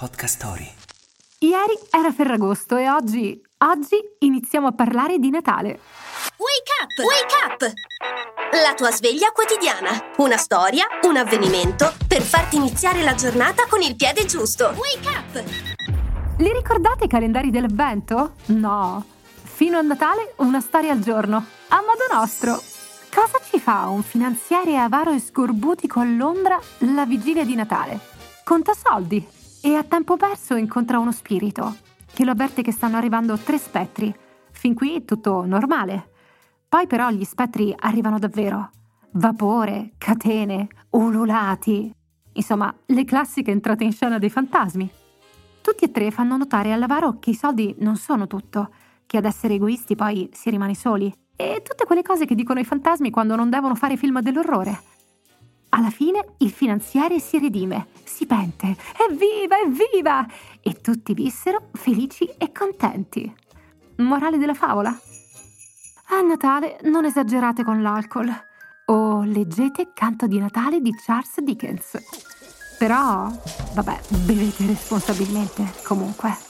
Podcast Story. Ieri era Ferragosto e oggi, oggi iniziamo a parlare di Natale. Wake up! Wake up! La tua sveglia quotidiana. Una storia, un avvenimento per farti iniziare la giornata con il piede giusto. Wake up! Li ricordate i calendari dell'avvento? No. Fino a Natale una storia al giorno. A modo nostro. Cosa ci fa un finanziere avaro e scorbutico a Londra la vigilia di Natale? Conta soldi e a tempo perso incontra uno spirito che lo avverte che stanno arrivando tre spettri. Fin qui tutto normale. Poi però gli spettri arrivano davvero. Vapore, catene, ululati. Insomma, le classiche entrate in scena dei fantasmi. Tutti e tre fanno notare all'avaro che i soldi non sono tutto, che ad essere egoisti poi si rimane soli. E tutte quelle cose che dicono i fantasmi quando non devono fare film dell'orrore. Alla fine il finanziere si redime, si pente, evviva, evviva! E tutti vissero felici e contenti. Morale della favola? A Natale non esagerate con l'alcol o leggete Canto di Natale di Charles Dickens. Però, vabbè, bevete responsabilmente comunque.